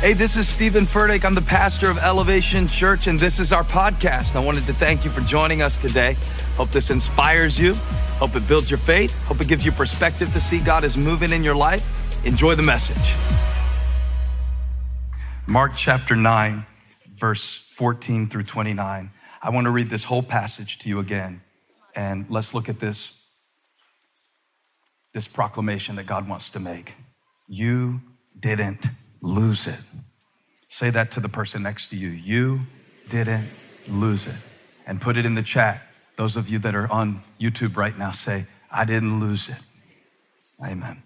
Hey, this is Steven Furtick. I'm the pastor of Elevation Church, and this is our podcast. I wanted to thank you for joining us today. Hope this inspires you. Hope it builds your faith. Hope it gives you perspective to see God is moving in your life. Enjoy the message. Mark chapter 9, verse 14 through 29. I want to read this whole passage to you again, and let's look at this, this proclamation that God wants to make. You didn't lose it. Say that to the person next to you. You didn't lose it. And put it in the chat. Those of you that are on YouTube right now say, I didn't lose it. Amen.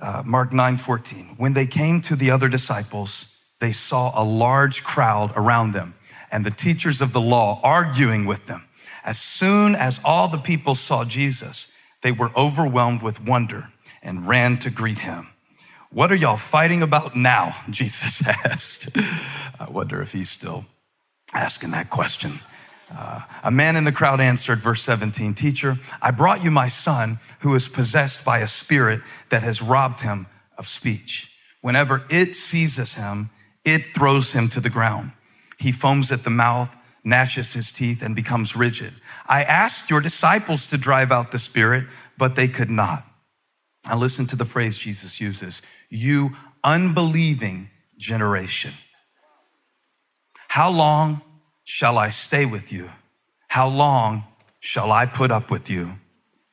Uh, Mark 9 14. When they came to the other disciples, they saw a large crowd around them and the teachers of the law arguing with them. As soon as all the people saw Jesus, they were overwhelmed with wonder and ran to greet him. What are y'all fighting about now? Jesus asked. I wonder if he's still asking that question. Uh, a man in the crowd answered, verse 17, Teacher, I brought you my son who is possessed by a spirit that has robbed him of speech. Whenever it seizes him, it throws him to the ground. He foams at the mouth, gnashes his teeth, and becomes rigid. I asked your disciples to drive out the spirit, but they could not. Now listen to the phrase Jesus uses you unbelieving generation. How long shall I stay with you? How long shall I put up with you?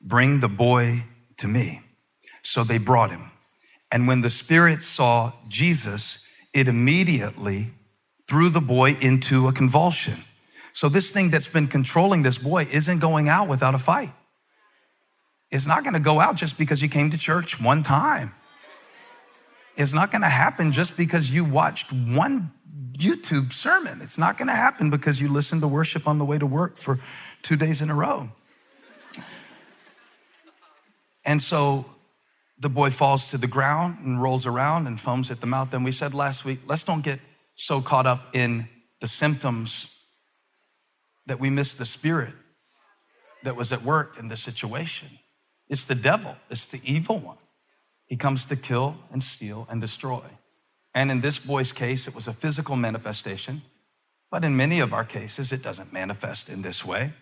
Bring the boy to me. So they brought him. And when the spirit saw Jesus, it immediately threw the boy into a convulsion. So this thing that's been controlling this boy isn't going out without a fight. It's not going to go out just because you came to church one time. It's not going to happen just because you watched one YouTube sermon. It's not going to happen because you listened to worship on the way to work for two days in a row. And so the boy falls to the ground and rolls around and foams at the mouth. And we said last week, let's don't get so caught up in the symptoms that we miss the spirit that was at work in the situation. It's the devil, it's the evil one. He comes to kill and steal and destroy. And in this boy's case, it was a physical manifestation. But in many of our cases, it doesn't manifest in this way.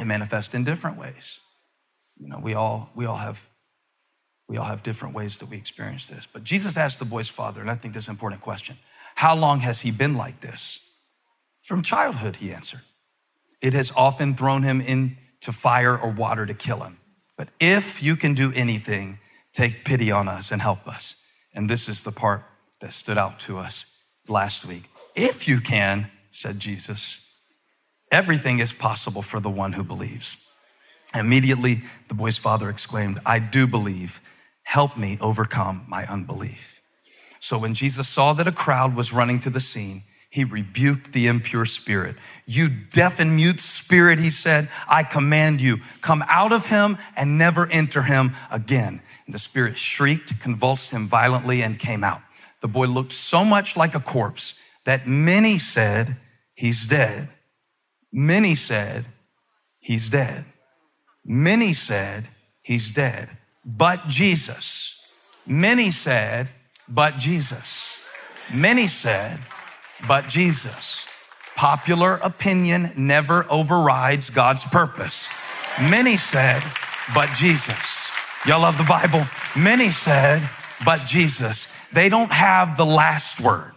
It manifests in different ways. You know, we all, we all have we all have different ways that we experience this. But Jesus asked the boy's father, and I think this is an important question How long has he been like this? From childhood, he answered. It has often thrown him into fire or water to kill him. But if you can do anything, take pity on us and help us. And this is the part that stood out to us last week. If you can, said Jesus, everything is possible for the one who believes. Immediately, the boy's father exclaimed, I do believe. Help me overcome my unbelief. So when Jesus saw that a crowd was running to the scene, he rebuked the impure spirit. You deaf and mute spirit, he said, I command you, come out of him and never enter him again. And the spirit shrieked, convulsed him violently, and came out. The boy looked so much like a corpse that many said, He's dead. Many said, He's dead. Many said, He's dead. But Jesus. Many said, But Jesus. Many said, but Jesus. Popular opinion never overrides God's purpose. Many said, but Jesus. Y'all love the Bible? Many said, but Jesus. They don't have the last word.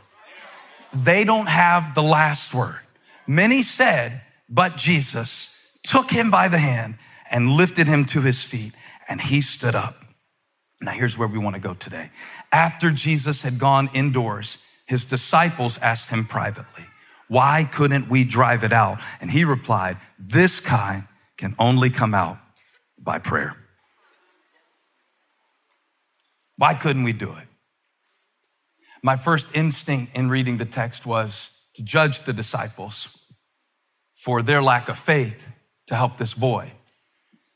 They don't have the last word. Many said, but Jesus took him by the hand and lifted him to his feet, and he stood up. Now, here's where we want to go today. After Jesus had gone indoors, his disciples asked him privately, Why couldn't we drive it out? And he replied, This kind can only come out by prayer. Why couldn't we do it? My first instinct in reading the text was to judge the disciples for their lack of faith to help this boy.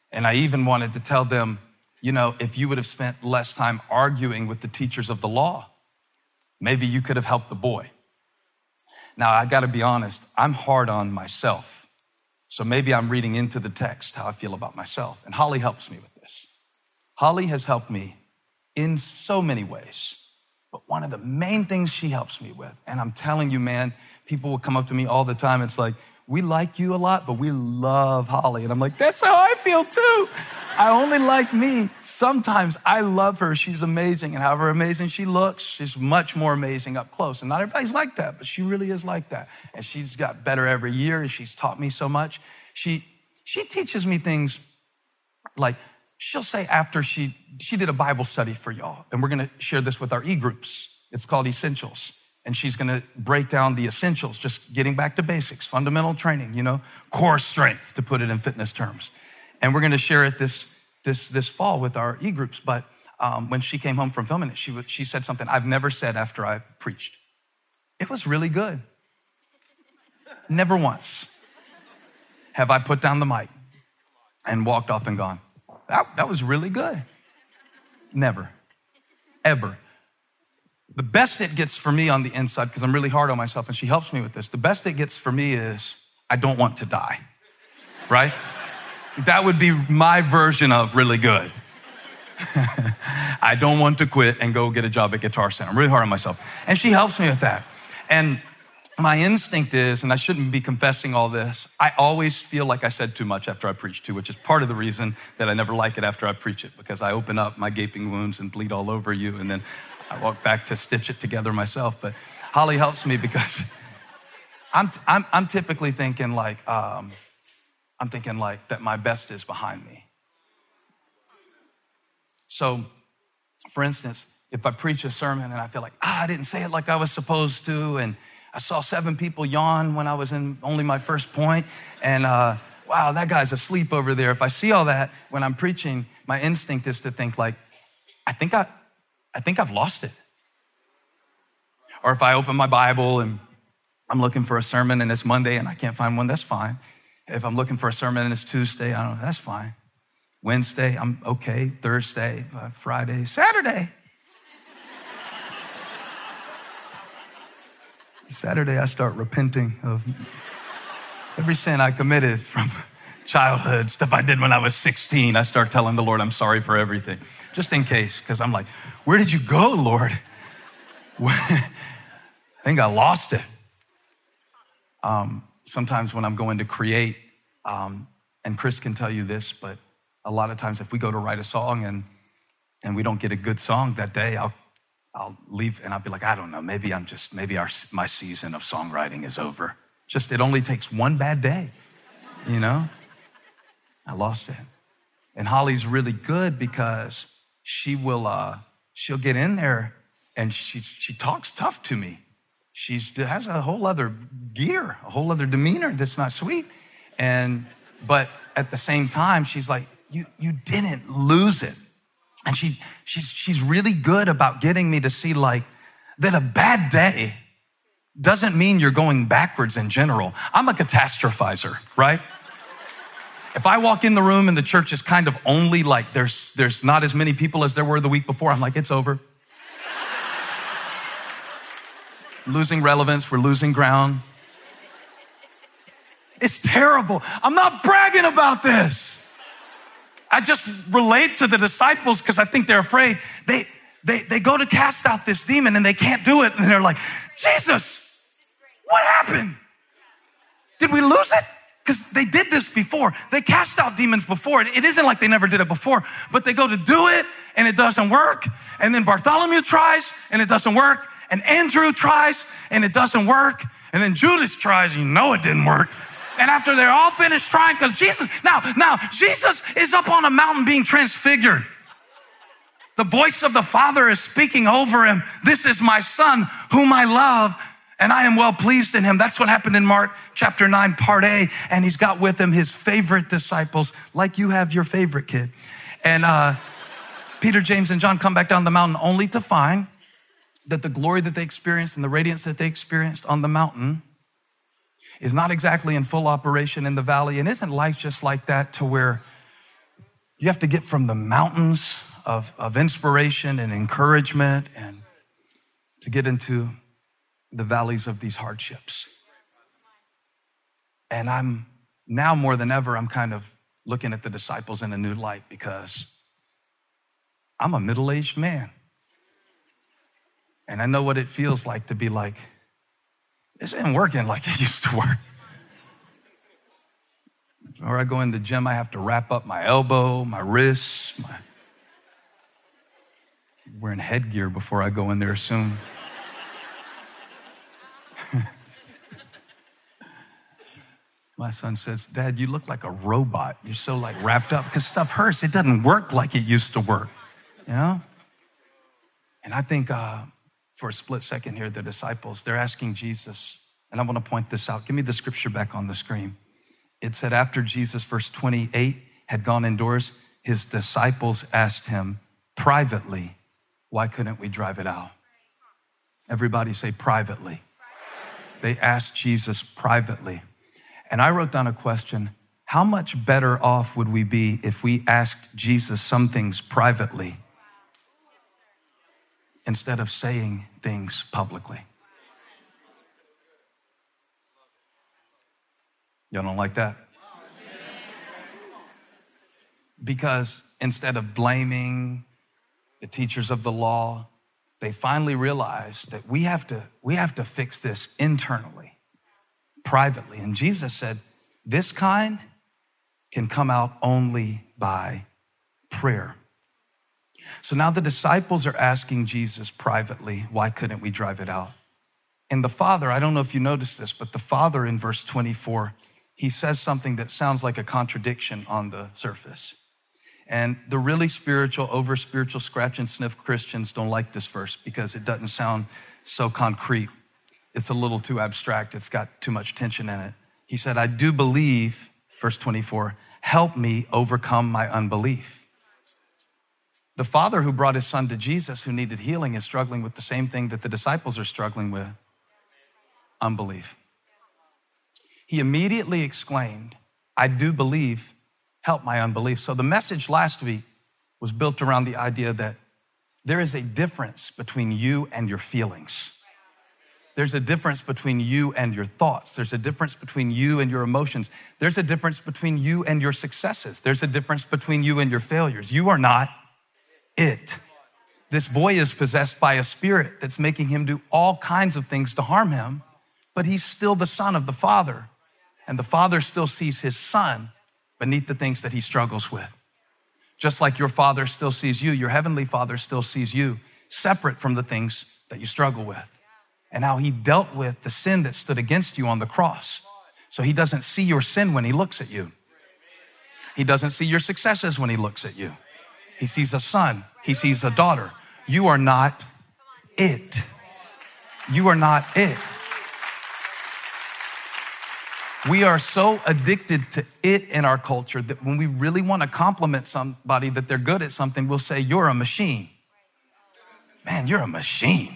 And I even wanted to tell them, you know, if you would have spent less time arguing with the teachers of the law, maybe you could have helped the boy. Now, I gotta be honest, I'm hard on myself. So maybe I'm reading into the text how I feel about myself. And Holly helps me with this. Holly has helped me in so many ways. But one of the main things she helps me with, and I'm telling you, man, people will come up to me all the time. It's like, we like you a lot, but we love Holly. And I'm like, that's how I feel too. I only like me. Sometimes I love her. She's amazing. And however amazing she looks, she's much more amazing up close. And not everybody's like that, but she really is like that. And she's got better every year. And she's taught me so much. She, she teaches me things like she'll say after she, she did a Bible study for y'all. And we're going to share this with our e-groups. It's called Essentials and she's going to break down the essentials, just getting back to basics, fundamental training, you know, core strength to put it in fitness terms. And we're going to share it this, this, this fall with our e groups. But um, when she came home from filming it, she, she said something I've never said after I preached. It was really good. Never once have I put down the mic and walked off and gone, that, that was really good. Never, ever. The best it gets for me on the inside, because I'm really hard on myself and she helps me with this, the best it gets for me is I don't want to die, right? That would be my version of really good. I don't want to quit and go get a job at Guitar Center. I'm really hard on myself. And she helps me with that. And my instinct is, and I shouldn't be confessing all this, I always feel like I said too much after I preach too, which is part of the reason that I never like it after I preach it, because I open up my gaping wounds and bleed all over you, and then I walk back to stitch it together myself. But Holly helps me because I'm, I'm, I'm typically thinking like, um, I'm thinking like that my best is behind me. So, for instance, if I preach a sermon and I feel like, ah, I didn't say it like I was supposed to, and I saw seven people yawn when I was in only my first point, and uh, wow, that guy's asleep over there. If I see all that when I'm preaching, my instinct is to think like, I think I, I think I've lost it. Or if I open my Bible and I'm looking for a sermon and it's Monday and I can't find one, that's fine. If I'm looking for a sermon and it's Tuesday, I don't know, that's fine. Wednesday, I'm okay. Thursday, uh, Friday, Saturday. Saturday, I start repenting of every sin I committed from childhood, stuff I did when I was 16. I start telling the Lord I'm sorry for everything, just in case, because I'm like, where did you go, Lord? I think I lost it. Um, sometimes when I'm going to create, um, and Chris can tell you this, but a lot of times if we go to write a song and and we don't get a good song that day, I'll I'll leave and I'll be like, I don't know, maybe I'm just maybe our my season of songwriting is over. Just it only takes one bad day, you know. I lost it, and Holly's really good because she will uh, she'll get in there and she she talks tough to me she has a whole other gear, a whole other demeanor that's not sweet. And, but at the same time, she's like, you, you didn't lose it. And she, she's, she's really good about getting me to see like that a bad day doesn't mean you're going backwards in general. I'm a catastrophizer, right? If I walk in the room and the church is kind of only like there's, there's not as many people as there were the week before, I'm like, it's over losing relevance, we're losing ground. It's terrible. I'm not bragging about this. I just relate to the disciples because I think they're afraid. They, they, they go to cast out this demon and they can't do it. And they're like, Jesus, what happened? Did we lose it? Because they did this before. They cast out demons before. It isn't like they never did it before, but they go to do it and it doesn't work. And then Bartholomew tries and it doesn't work and Andrew tries and it doesn't work. And then Judas tries, and you know it didn't work. And after they're all finished trying, because Jesus, now, now, Jesus is up on a mountain being transfigured. The voice of the Father is speaking over him. This is my son whom I love and I am well pleased in him. That's what happened in Mark chapter 9, part A. And he's got with him his favorite disciples, like you have your favorite kid. And uh, Peter, James, and John come back down the mountain only to find that the glory that they experienced and the radiance that they experienced on the mountain is not exactly in full operation in the valley. And isn't life just like that to where you have to get from the mountains of, of inspiration and encouragement and to get into the valleys of these hardships? And I'm now more than ever, I'm kind of looking at the disciples in a new light because I'm a middle aged man. And I know what it feels like to be like, this isn't working like it used to work. Or I go in the gym, I have to wrap up my elbow, my wrists, my wearing headgear before I go in there soon. My son says, Dad, you look like a robot. You're so like wrapped up because stuff hurts. It doesn't work like it used to work, you know? And I think uh, for a split second here, the disciples, they're asking Jesus, and I want to point this out. Give me the scripture back on the screen. It said, after Jesus, verse 28, had gone indoors, his disciples asked him privately, why couldn't we drive it out? Everybody say privately. They asked Jesus privately. And I wrote down a question How much better off would we be if we asked Jesus some things privately instead of saying things publicly? Y'all don't like that? Because instead of blaming the teachers of the law, they finally realized that we have to, we have to fix this internally privately. And Jesus said, This kind can come out only by prayer. So now the disciples are asking Jesus privately, Why couldn't we drive it out? And the Father, I don't know if you noticed this, but the Father in verse 24, he says something that sounds like a contradiction on the surface. And the really spiritual, over spiritual, scratch and sniff Christians don't like this verse because it doesn't sound so concrete it's a little too abstract. It's got too much tension in it. He said, I do believe, verse 24, help me overcome my unbelief. The father who brought his son to Jesus, who needed healing, is struggling with the same thing that the disciples are struggling with unbelief. He immediately exclaimed, I do believe, help my unbelief. So the message last week was built around the idea that there is a difference between you and your feelings. There's a difference between you and your thoughts. There's a difference between you and your emotions. There's a difference between you and your successes. There's a difference between you and your failures. You are not it. This boy is possessed by a spirit that's making him do all kinds of things to harm him, but he's still the son of the father. And the father still sees his son beneath the things that he struggles with. Just like your father still sees you, your heavenly father still sees you separate from the things that you struggle with and how he dealt with the sin that stood against you on the cross. So he doesn't see your sin when he looks at you. He doesn't see your successes when he looks at you. He sees a son, he sees a daughter. You are not it. You are not it. We are so addicted to it in our culture that when we really want to compliment somebody that they're good at something, we'll say, You're a machine. Man, you're a machine.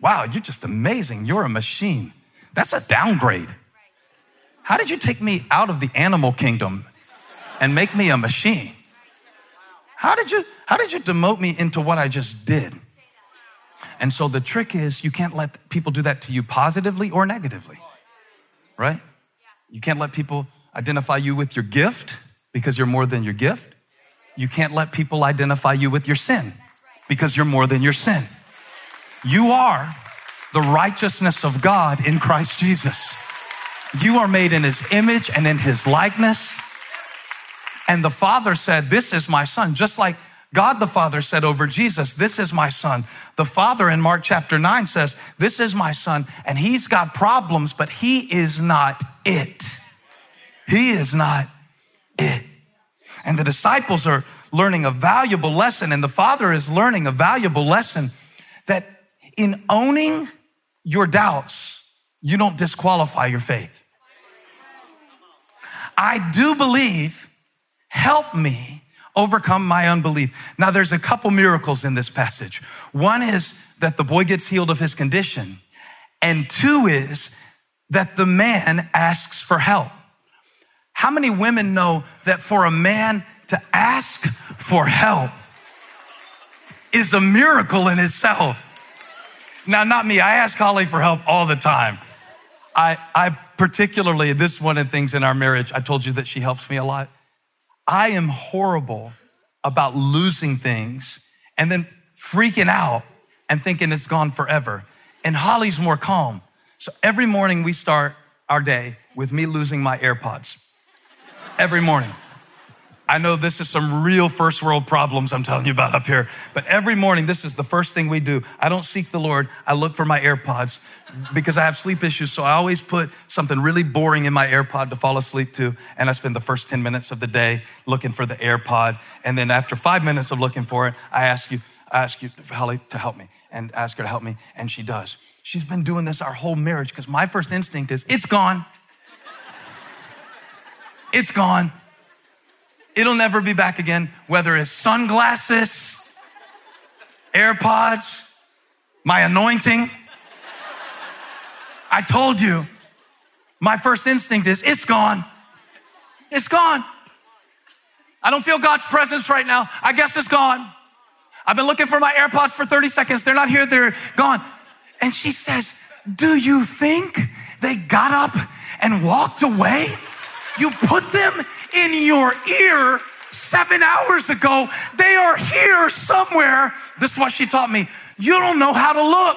Wow, you're just amazing. You're a machine. That's a downgrade. How did you take me out of the animal kingdom and make me a machine? How did you how did you demote me into what I just did? And so the trick is you can't let people do that to you positively or negatively. Right? You can't let people identify you with your gift because you're more than your gift. You can't let people identify you with your sin because you're more than your sin. You are the righteousness of God in Christ Jesus. You are made in his image and in his likeness. And the Father said, This is my son. Just like God the Father said over Jesus, This is my son. The Father in Mark chapter 9 says, This is my son. And he's got problems, but he is not it. He is not it. And the disciples are learning a valuable lesson, and the Father is learning a valuable lesson that in owning your doubts, you don't disqualify your faith. I do believe, help me overcome my unbelief. Now, there's a couple miracles in this passage. One is that the boy gets healed of his condition, and two is that the man asks for help. How many women know that for a man to ask for help is a miracle in itself? Now, not me. I ask Holly for help all the time. I, I particularly, this one of the things in our marriage, I told you that she helps me a lot. I am horrible about losing things and then freaking out and thinking it's gone forever. And Holly's more calm. So every morning we start our day with me losing my AirPods. Every morning. I know this is some real first world problems I'm telling you about up here, but every morning, this is the first thing we do. I don't seek the Lord. I look for my AirPods because I have sleep issues. So I always put something really boring in my AirPod to fall asleep to. And I spend the first 10 minutes of the day looking for the AirPod. And then after five minutes of looking for it, I ask you, I ask you, Holly, to help me and ask her to help me. And she does. She's been doing this our whole marriage because my first instinct is, it's gone. It's gone. It'll never be back again, whether it's sunglasses, AirPods, my anointing. I told you, my first instinct is it's gone. It's gone. I don't feel God's presence right now. I guess it's gone. I've been looking for my AirPods for 30 seconds. They're not here, they're gone. And she says, Do you think they got up and walked away? You put them in your ear seven hours ago. They are here somewhere. This is what she taught me. You don't know how to look.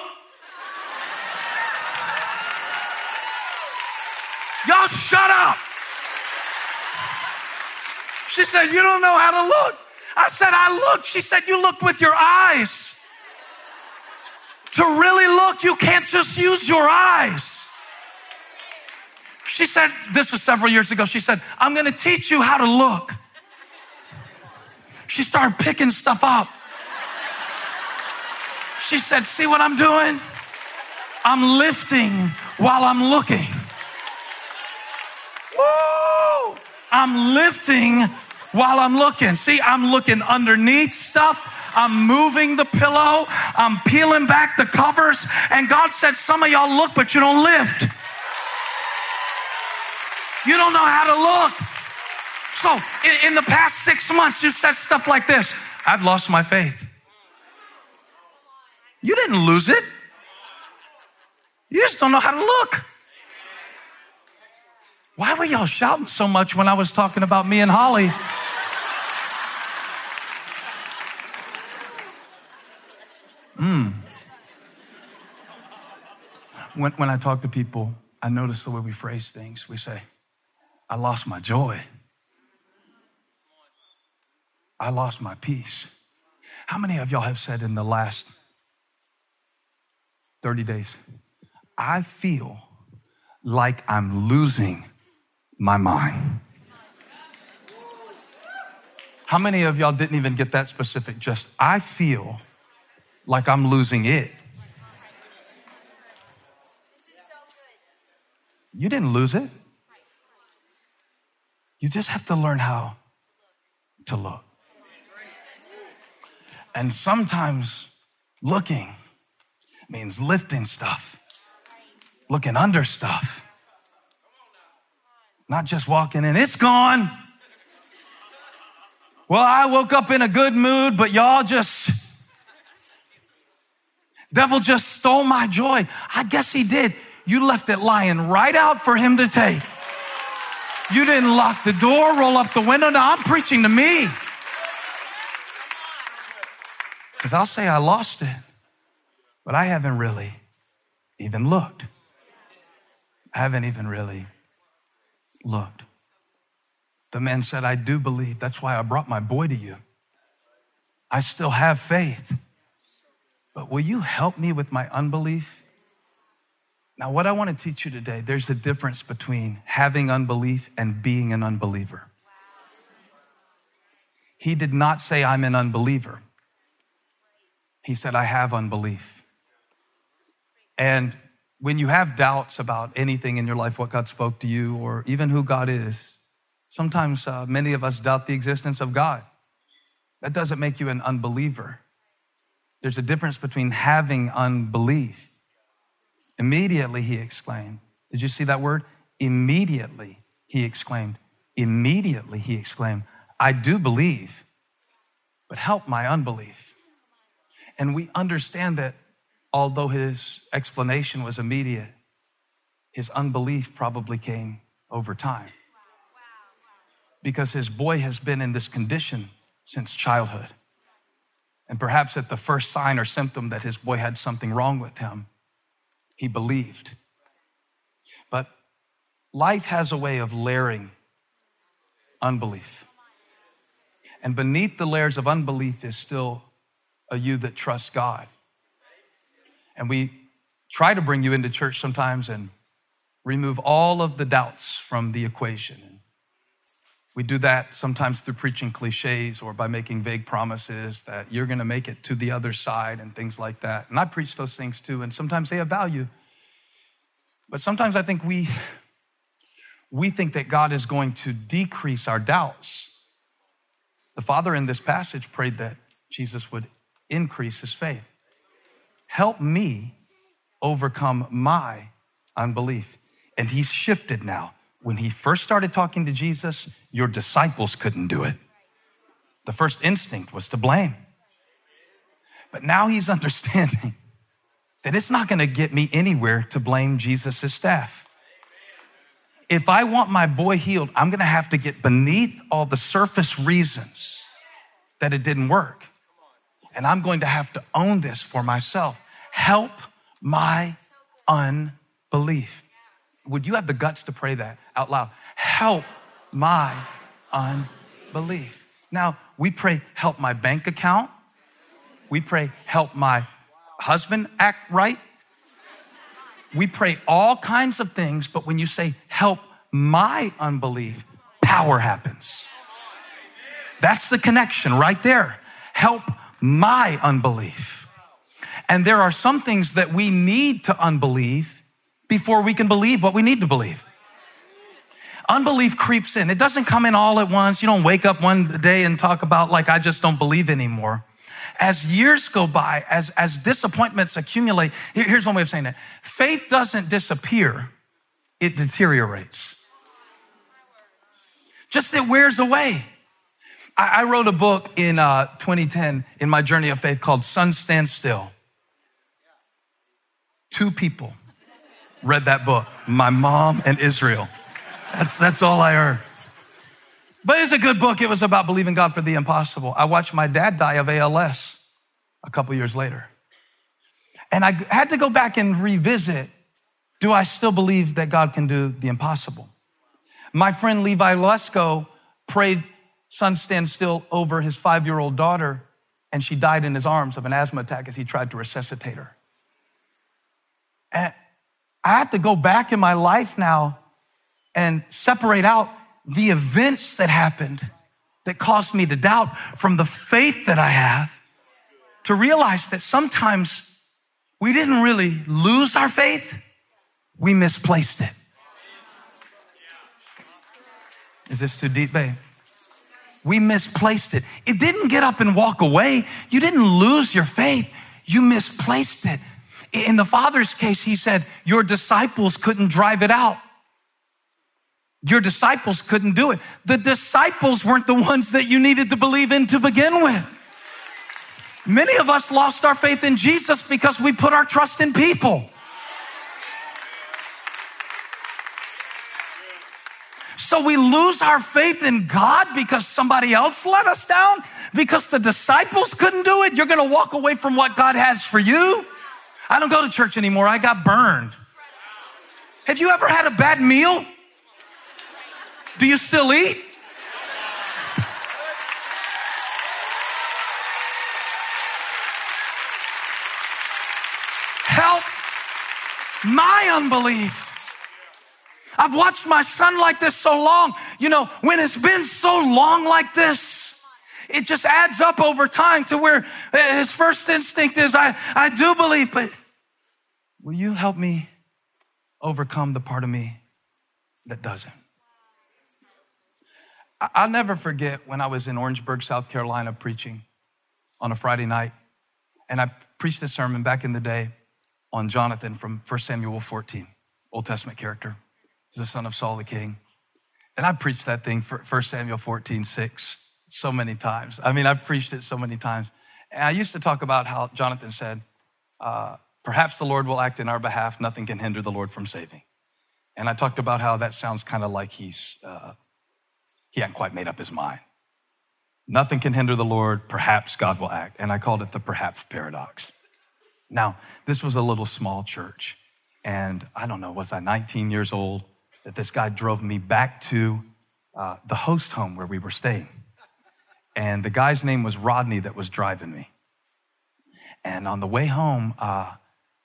Y'all shut up. She said, You don't know how to look. I said, I looked. She said, You looked with your eyes. To really look, you can't just use your eyes. She said, this was several years ago. She said, I'm going to teach you how to look. She started picking stuff up. She said, See what I'm doing? I'm lifting while I'm looking. Woo! I'm lifting while I'm looking. See, I'm looking underneath stuff. I'm moving the pillow. I'm peeling back the covers. And God said, Some of y'all look, but you don't lift. You don't know how to look. So, in, in the past six months, you said stuff like this I've lost my faith. You didn't lose it, you just don't know how to look. Why were y'all shouting so much when I was talking about me and Holly? Hmm. When, when I talk to people, I notice the way we phrase things. We say, I lost my joy. I lost my peace. How many of y'all have said in the last 30 days, I feel like I'm losing my mind? How many of y'all didn't even get that specific? Just, I feel like I'm losing it. You didn't lose it. You just have to learn how to look. And sometimes looking means lifting stuff, looking under stuff, not just walking in, it's gone. Well, I woke up in a good mood, but y'all just, devil just stole my joy. I guess he did. You left it lying right out for him to take. You didn't lock the door, roll up the window. No, I'm preaching to me. Because I'll say I lost it, but I haven't really even looked. I haven't even really looked. The man said, I do believe. That's why I brought my boy to you. I still have faith. But will you help me with my unbelief? Now, what I want to teach you today, there's a difference between having unbelief and being an unbeliever. He did not say, I'm an unbeliever. He said, I have unbelief. And when you have doubts about anything in your life, what God spoke to you, or even who God is, sometimes uh, many of us doubt the existence of God. That doesn't make you an unbeliever. There's a difference between having unbelief. Immediately, he exclaimed. Did you see that word? Immediately, he exclaimed. Immediately, he exclaimed, I do believe, but help my unbelief. And we understand that although his explanation was immediate, his unbelief probably came over time. Because his boy has been in this condition since childhood. And perhaps at the first sign or symptom that his boy had something wrong with him, he believed. But life has a way of layering unbelief. And beneath the layers of unbelief is still a you that trusts God. And we try to bring you into church sometimes and remove all of the doubts from the equation. We do that sometimes through preaching cliches or by making vague promises that you're going to make it to the other side and things like that. And I preach those things too, and sometimes they have value. But sometimes I think we we think that God is going to decrease our doubts. The Father in this passage prayed that Jesus would increase his faith. Help me overcome my unbelief. And he's shifted now. When he first started talking to Jesus, your disciples couldn't do it. The first instinct was to blame. But now he's understanding that it's not going to get me anywhere to blame Jesus' staff. If I want my boy healed, I'm going to have to get beneath all the surface reasons that it didn't work. And I'm going to have to own this for myself. Help my unbelief. Would you have the guts to pray that out loud? Help my unbelief. Now, we pray, help my bank account. We pray, help my husband act right. We pray all kinds of things, but when you say, help my unbelief, power happens. That's the connection right there. Help my unbelief. And there are some things that we need to unbelieve before we can believe what we need to believe. Unbelief creeps in. It doesn't come in all at once. You don't wake up one day and talk about, like, I just don't believe anymore. As years go by, as, as disappointments accumulate, here's one way of saying that faith doesn't disappear, it deteriorates. Just it wears away. I, I wrote a book in uh, 2010 in my journey of faith called Sun Stand Still. Two people read that book my mom and Israel. That's, that's all I heard. But it's a good book. It was about believing God for the impossible. I watched my dad die of ALS a couple years later. And I had to go back and revisit do I still believe that God can do the impossible? My friend Levi Lusko prayed sun stand still over his five year old daughter, and she died in his arms of an asthma attack as he tried to resuscitate her. And I have to go back in my life now and separate out the events that happened that caused me to doubt from the faith that I have to realize that sometimes we didn't really lose our faith, we misplaced it. Is this too deep, babe? We misplaced it. It didn't get up and walk away. You didn't lose your faith. You misplaced it. In the Father's case, he said, Your disciples couldn't drive it out. Your disciples couldn't do it. The disciples weren't the ones that you needed to believe in to begin with. Many of us lost our faith in Jesus because we put our trust in people. So we lose our faith in God because somebody else let us down, because the disciples couldn't do it. You're going to walk away from what God has for you. I don't go to church anymore. I got burned. Have you ever had a bad meal? Do you still eat? Help my unbelief. I've watched my son like this so long. You know, when it's been so long like this, it just adds up over time to where uh, his first instinct is, I, I do believe, but will you help me overcome the part of me that doesn't? I'll never forget when I was in Orangeburg, South Carolina, preaching on a Friday night. And I preached a sermon back in the day on Jonathan from 1 Samuel 14, Old Testament character. He's the son of Saul the king. And I preached that thing for 1 Samuel 14, 6 so many times. I mean, I've preached it so many times. And I used to talk about how Jonathan said, uh, Perhaps the Lord will act in our behalf. Nothing can hinder the Lord from saving. And I talked about how that sounds kind of like he's, uh, he hadn't quite made up his mind. Nothing can hinder the Lord. Perhaps God will act. And I called it the perhaps paradox. Now, this was a little small church. And I don't know, was I 19 years old that this guy drove me back to uh, the host home where we were staying. And the guy's name was Rodney that was driving me. And on the way home, uh,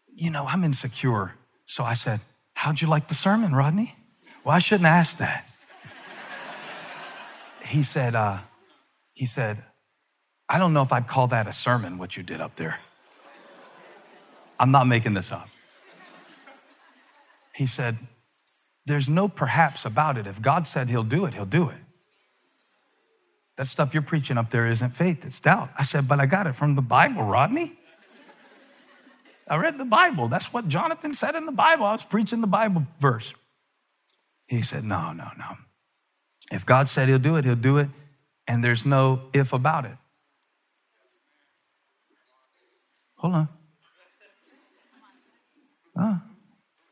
you know, I'm insecure. So I said, How'd you like the sermon, Rodney? Well, I shouldn't ask that. he said, uh, he said, I don't know if I'd call that a sermon, what you did up there. I'm not making this up. He said, There's no perhaps about it. If God said he'll do it, he'll do it. That stuff you're preaching up there isn't faith, it's doubt. I said, But I got it from the Bible, Rodney. I read the Bible. That's what Jonathan said in the Bible. I was preaching the Bible verse. He said, No, no, no. If God said he'll do it, he'll do it. And there's no if about it. Hold on. Uh,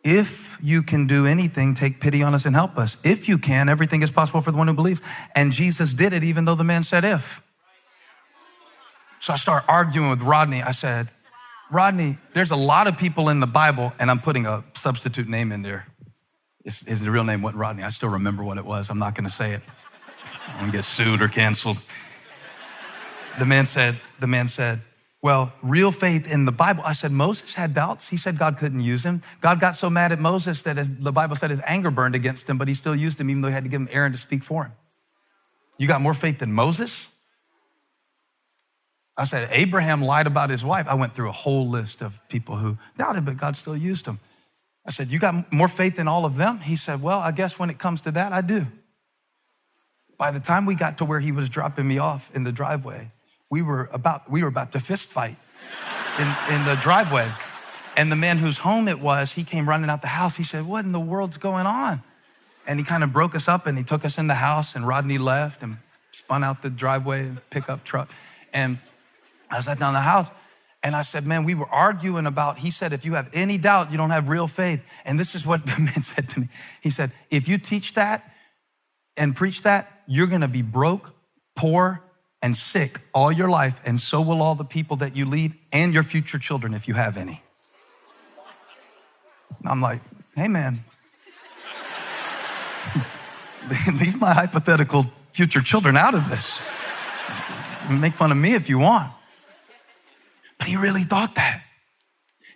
if you can do anything, take pity on us and help us. If you can, everything is possible for the one who believes. And Jesus did it even though the man said if. So I start arguing with Rodney. I said, Rodney, there's a lot of people in the Bible, and I'm putting a substitute name in there. His, his real name wasn't Rodney. I still remember what it was. I'm not going to say it. I'm going to get sued or canceled. The man said, the man said, well, real faith in the Bible. I said, Moses had doubts. He said God couldn't use him. God got so mad at Moses that the Bible said his anger burned against him, but he still used him even though he had to give him Aaron to speak for him. You got more faith than Moses? I said, Abraham lied about his wife. I went through a whole list of people who doubted, but God still used them. I said, You got more faith than all of them? He said, Well, I guess when it comes to that, I do. By the time we got to where he was dropping me off in the driveway, we were about, we were about to fist fight in, in the driveway. And the man whose home it was, he came running out the house. He said, What in the world's going on? And he kind of broke us up and he took us in the house, and Rodney left and spun out the driveway, and pickup truck. And I sat down in the house and I said, Man, we were arguing about, he said, if you have any doubt, you don't have real faith. And this is what the man said to me. He said, If you teach that and preach that, you're gonna be broke, poor, and sick all your life, and so will all the people that you lead and your future children if you have any. And I'm like, Hey, man, leave my hypothetical future children out of this. Make fun of me if you want. But he really thought that.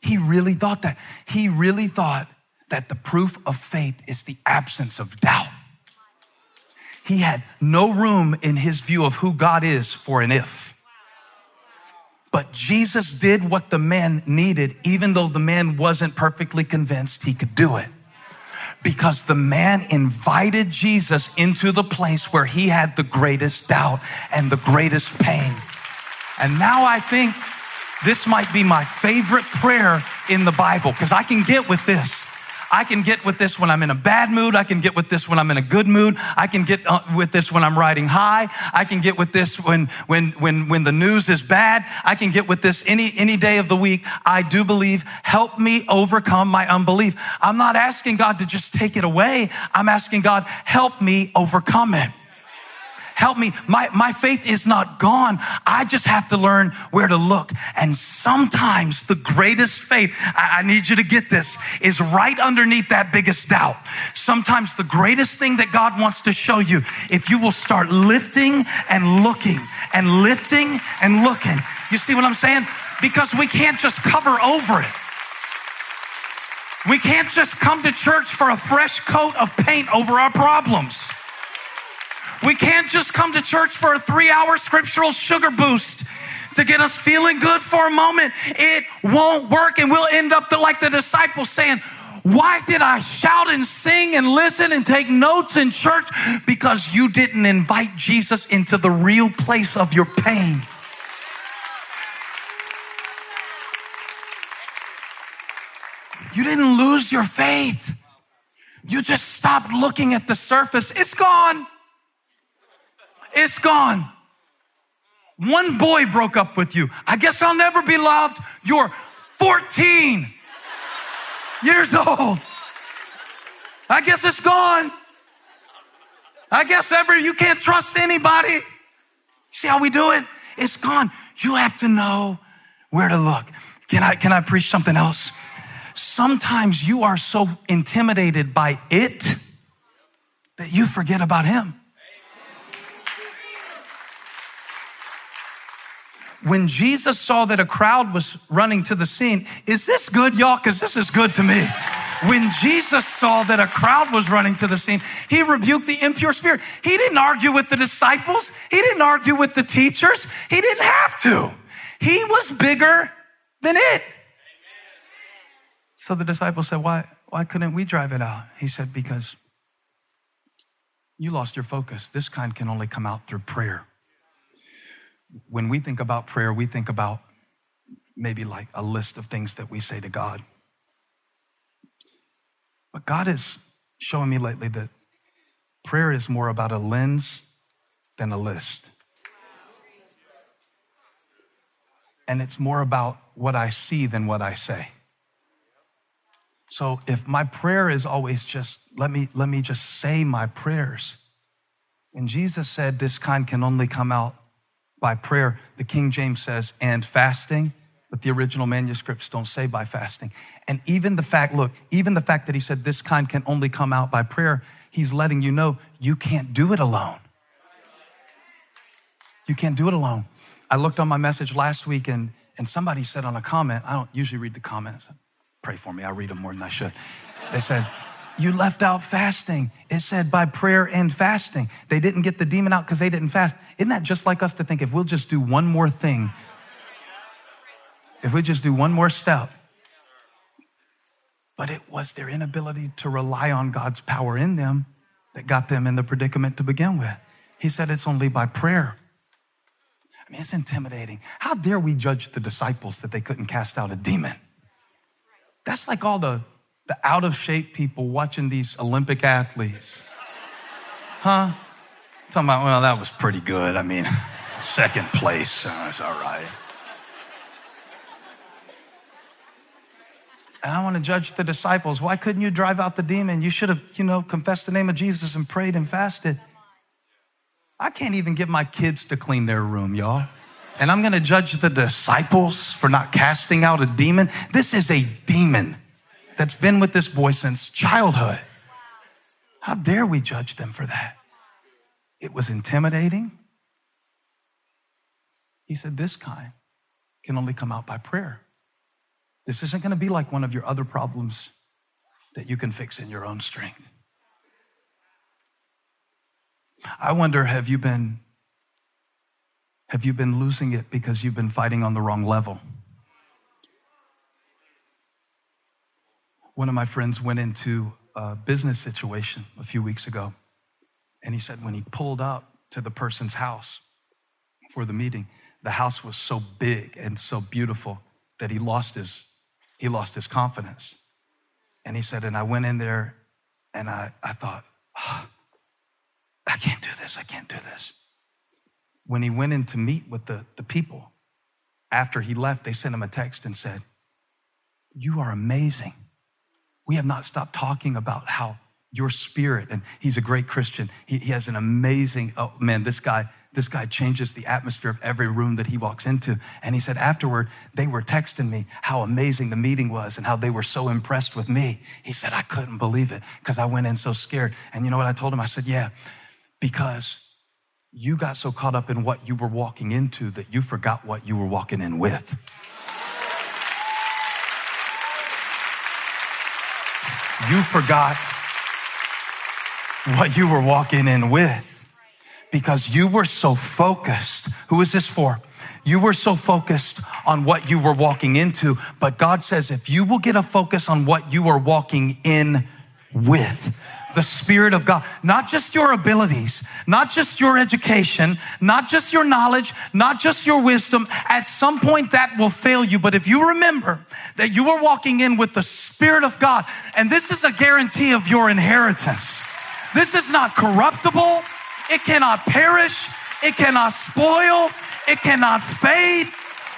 He really thought that. He really thought that the proof of faith is the absence of doubt. He had no room in his view of who God is for an if. But Jesus did what the man needed, even though the man wasn't perfectly convinced he could do it. Because the man invited Jesus into the place where he had the greatest doubt and the greatest pain. And now I think this might be my favorite prayer in the Bible because I can get with this. I can get with this when I'm in a bad mood. I can get with this when I'm in a good mood. I can get uh, with this when I'm riding high. I can get with this when, when, when, when the news is bad. I can get with this any, any day of the week. I do believe, help me overcome my unbelief. I'm not asking God to just take it away. I'm asking God, help me overcome it. Help me. My, my faith is not gone. I just have to learn where to look. And sometimes the greatest faith, I, I need you to get this, is right underneath that biggest doubt. Sometimes the greatest thing that God wants to show you, if you will start lifting and looking and lifting and looking. You see what I'm saying? Because we can't just cover over it. We can't just come to church for a fresh coat of paint over our problems. We can't just come to church for a three hour scriptural sugar boost to get us feeling good for a moment. It won't work, and we'll end up like the disciples saying, Why did I shout and sing and listen and take notes in church? Because you didn't invite Jesus into the real place of your pain. You didn't lose your faith. You just stopped looking at the surface. It's gone. It's gone. One boy broke up with you. I guess I'll never be loved. You're 14 years old. I guess it's gone. I guess ever you can't trust anybody. See how we do it? It's gone. You have to know where to look. Can I, can I preach something else? Sometimes you are so intimidated by it that you forget about him. When Jesus saw that a crowd was running to the scene, is this good, y'all? Because this is good to me. When Jesus saw that a crowd was running to the scene, he rebuked the impure spirit. He didn't argue with the disciples, he didn't argue with the teachers, he didn't have to. He was bigger than it. So the disciples said, Why, why couldn't we drive it out? He said, Because you lost your focus. This kind can only come out through prayer when we think about prayer, we think about maybe like a list of things that we say to God. But God is showing me lately that prayer is more about a lens than a list. And it's more about what I see than what I say. So if my prayer is always just, let me, let me just say my prayers. And Jesus said this kind can only come out by prayer. The King James says, and fasting, but the original manuscripts don't say by fasting. And even the fact, look, even the fact that he said this kind can only come out by prayer, he's letting you know you can't do it alone. You can't do it alone. I looked on my message last week and, and somebody said on a comment, I don't usually read the comments. Pray for me, I read them more than I should. They said, you left out fasting. It said by prayer and fasting. They didn't get the demon out because they didn't fast. Isn't that just like us to think if we'll just do one more thing, if we just do one more step? But it was their inability to rely on God's power in them that got them in the predicament to begin with. He said it's only by prayer. I mean, it's intimidating. How dare we judge the disciples that they couldn't cast out a demon? That's like all the the out of shape people watching these Olympic athletes. Huh? Talking about, well, that was pretty good. I mean, second place, uh, it's all right. And I want to judge the disciples. Why couldn't you drive out the demon? You should have, you know, confessed the name of Jesus and prayed and fasted. I can't even get my kids to clean their room, y'all. And I'm going to judge the disciples for not casting out a demon. This is a demon that's been with this boy since childhood. How dare we judge them for that? It was intimidating. He said, This kind can only come out by prayer. This isn't going to be like one of your other problems that you can fix in your own strength. I wonder have you been have you been losing it because you've been fighting on the wrong level? One of my friends went into a business situation a few weeks ago, and he said when he pulled up to the person's house for the meeting, the house was so big and so beautiful that he lost his he lost his confidence. And he said, and I went in there and I, I thought, oh, I can't do this, I can't do this. When he went in to meet with the, the people, after he left, they sent him a text and said, You are amazing we have not stopped talking about how your spirit, and he's a great Christian. He, he, has an amazing, oh man, this guy, this guy changes the atmosphere of every room that he walks into. And he said afterward, they were texting me how amazing the meeting was and how they were so impressed with me. He said, I couldn't believe it because I went in so scared. And you know what I told him? I said, yeah, because you got so caught up in what you were walking into that you forgot what you were walking in with. You forgot what you were walking in with because you were so focused. Who is this for? You were so focused on what you were walking into, but God says if you will get a focus on what you are walking in with, the Spirit of God, not just your abilities, not just your education, not just your knowledge, not just your wisdom. At some point that will fail you. But if you remember that you are walking in with the Spirit of God, and this is a guarantee of your inheritance. This is not corruptible. It cannot perish. It cannot spoil. It cannot fade.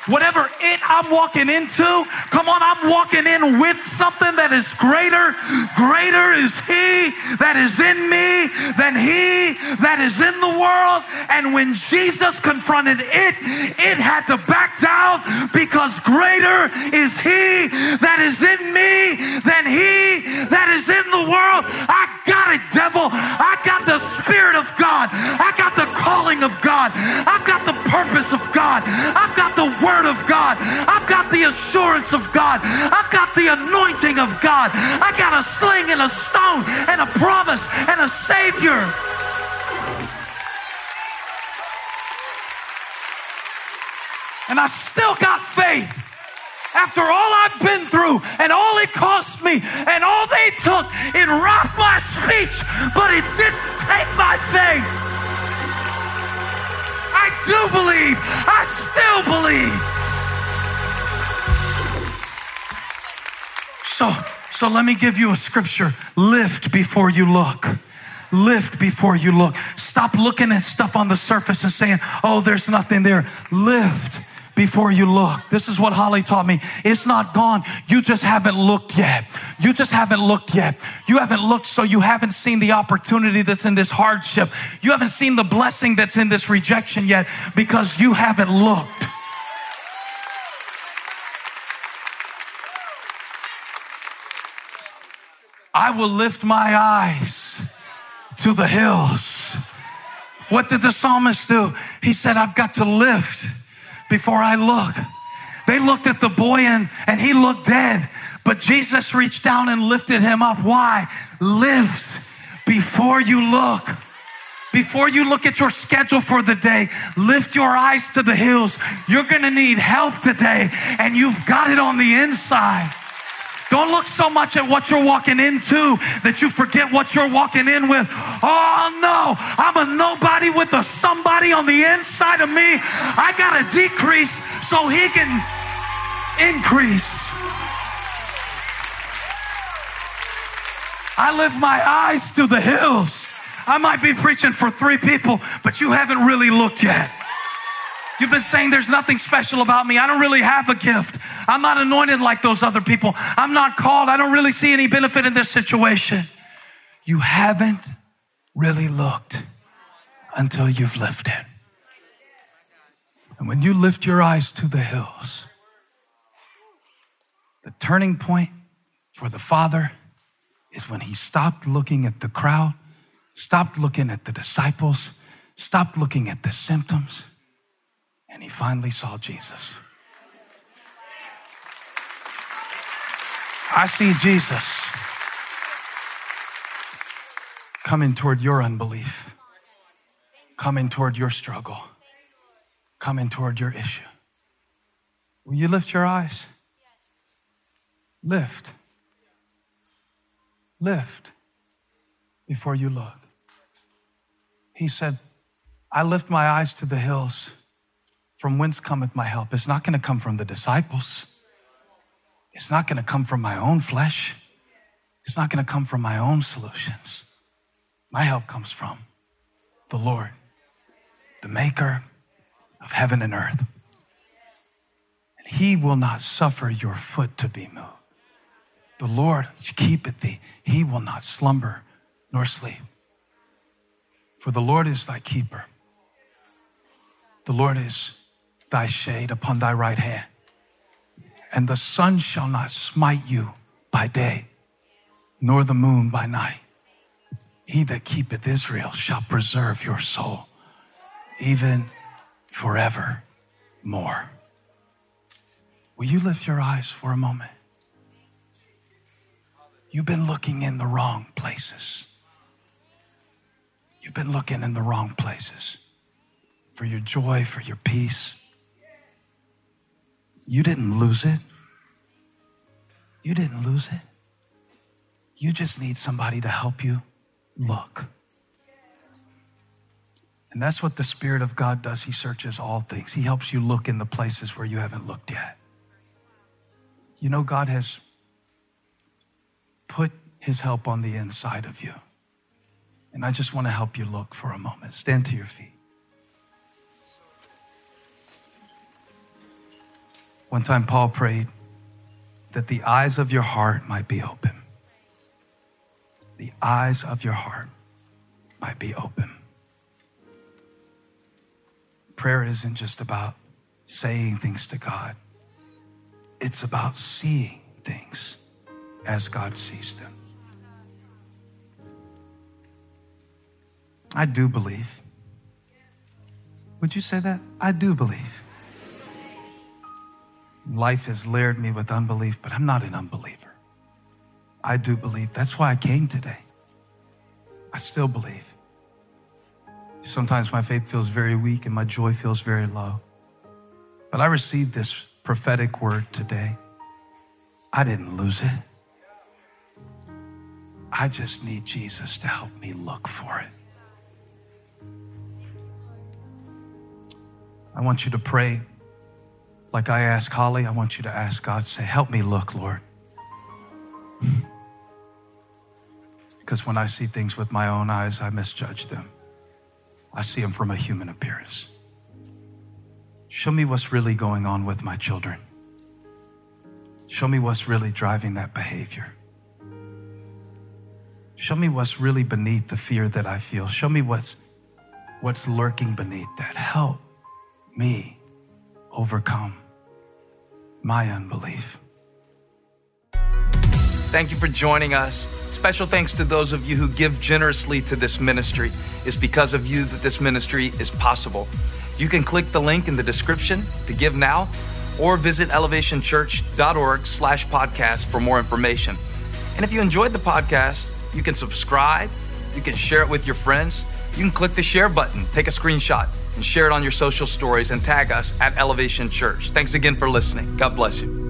Whatever it I'm walking into, come on, I'm walking in with something that is greater. Greater is He that is in me than He that is in the world. And when Jesus confronted it, it had to back down because greater is He that is in me than He that is in the world. I got it, devil. I got the Spirit of God. I got the calling of God. I've got the purpose of God. I've got the Word Word of God. I've got the assurance of God. I've got the anointing of God. I got a sling and a stone and a promise and a Savior. And I still got faith after all I've been through and all it cost me and all they took. It robbed my speech, but it didn't take my faith. I do believe. I still believe. So, so let me give you a scripture. Lift before you look. Lift before you look. Stop looking at stuff on the surface and saying, oh, there's nothing there. Lift before you look. This is what Holly taught me. It's not gone. You just haven't looked yet. You just haven't looked yet. You haven't looked, so you haven't seen the opportunity that's in this hardship. You haven't seen the blessing that's in this rejection yet because you haven't looked. I will lift my eyes to the hills. What did the psalmist do? He said, I've got to lift before I look. They looked at the boy and, and he looked dead, but Jesus reached down and lifted him up. Why? Lift before you look. Before you look at your schedule for the day, lift your eyes to the hills. You're to need help today, and you've got it on the inside. Don't look so much at what you're walking into that you forget what you're walking in with. Oh no, I'm a nobody with a somebody on the inside of me. I got to decrease so he can increase. I lift my eyes to the hills. I might be preaching for three people, but you haven't really looked yet. You've been saying there's nothing special about me. I don't really have a gift. I'm not anointed like those other people. I'm not called. I don't really see any benefit in this situation. You haven't really looked until you've lifted. And when you lift your eyes to the hills, the turning point for the Father is when he stopped looking at the crowd, stopped looking at the disciples, stopped looking at the symptoms and he finally saw Jesus. I see Jesus coming toward your unbelief, coming toward your struggle, coming toward your issue. Will you lift your eyes? Lift. Lift before you look. He said, I lift my eyes to the hills from whence cometh my help? It's not going to come from the disciples. It's not going to come from my own flesh. It's not going to come from my own solutions. My help comes from the Lord, the maker of heaven and earth. And he will not suffer your foot to be moved. The Lord keepeth thee. He will not slumber nor sleep. For the Lord is thy keeper. The Lord is thy shade upon thy right hand, and the sun shall not smite you by day, nor the moon by night. He that keepeth Israel shall preserve your soul, even forever more. Will you lift your eyes for a moment? You've been looking in the wrong places. You've been looking in the wrong places for your joy, for your peace You didn't lose it. You didn't lose it. You just need somebody to help you look. And that's what the Spirit of God does. He searches all things, He helps you look in the places where you haven't looked yet. You know, God has put His help on the inside of you. And I just want to help you look for a moment. Stand to your feet. One time, Paul prayed that the eyes of your heart might be open. The eyes of your heart might be open. Prayer isn't just about saying things to God, it's about seeing things as God sees them. I do believe. Would you say that? I do believe. Life has layered me with unbelief, but I'm not an unbeliever. I do believe. That's why I came today. I still believe. Sometimes my faith feels very weak and my joy feels very low. But I received this prophetic word today. I didn't lose it. I just need Jesus to help me look for it. I want you to pray like I asked Holly. I want you to ask God, say, Help me look, Lord. Because when I see things with my own eyes, I misjudge them. I see them from a human appearance. Show me what's really going on with my children. Show me what's really driving that behavior. Show me what's really beneath the fear that I feel. Show me what's, what's lurking beneath that. Help me overcome my unbelief. Thank you for joining us. Special thanks to those of you who give generously to this ministry. It's because of you that this ministry is possible. You can click the link in the description to give now or visit elevationchurch.org slash podcast for more information. And if you enjoyed the podcast, you can subscribe, you can share it with your friends, you can click the share button, take a screenshot, and share it on your social stories and tag us at Elevation Church. Thanks again for listening. God bless you.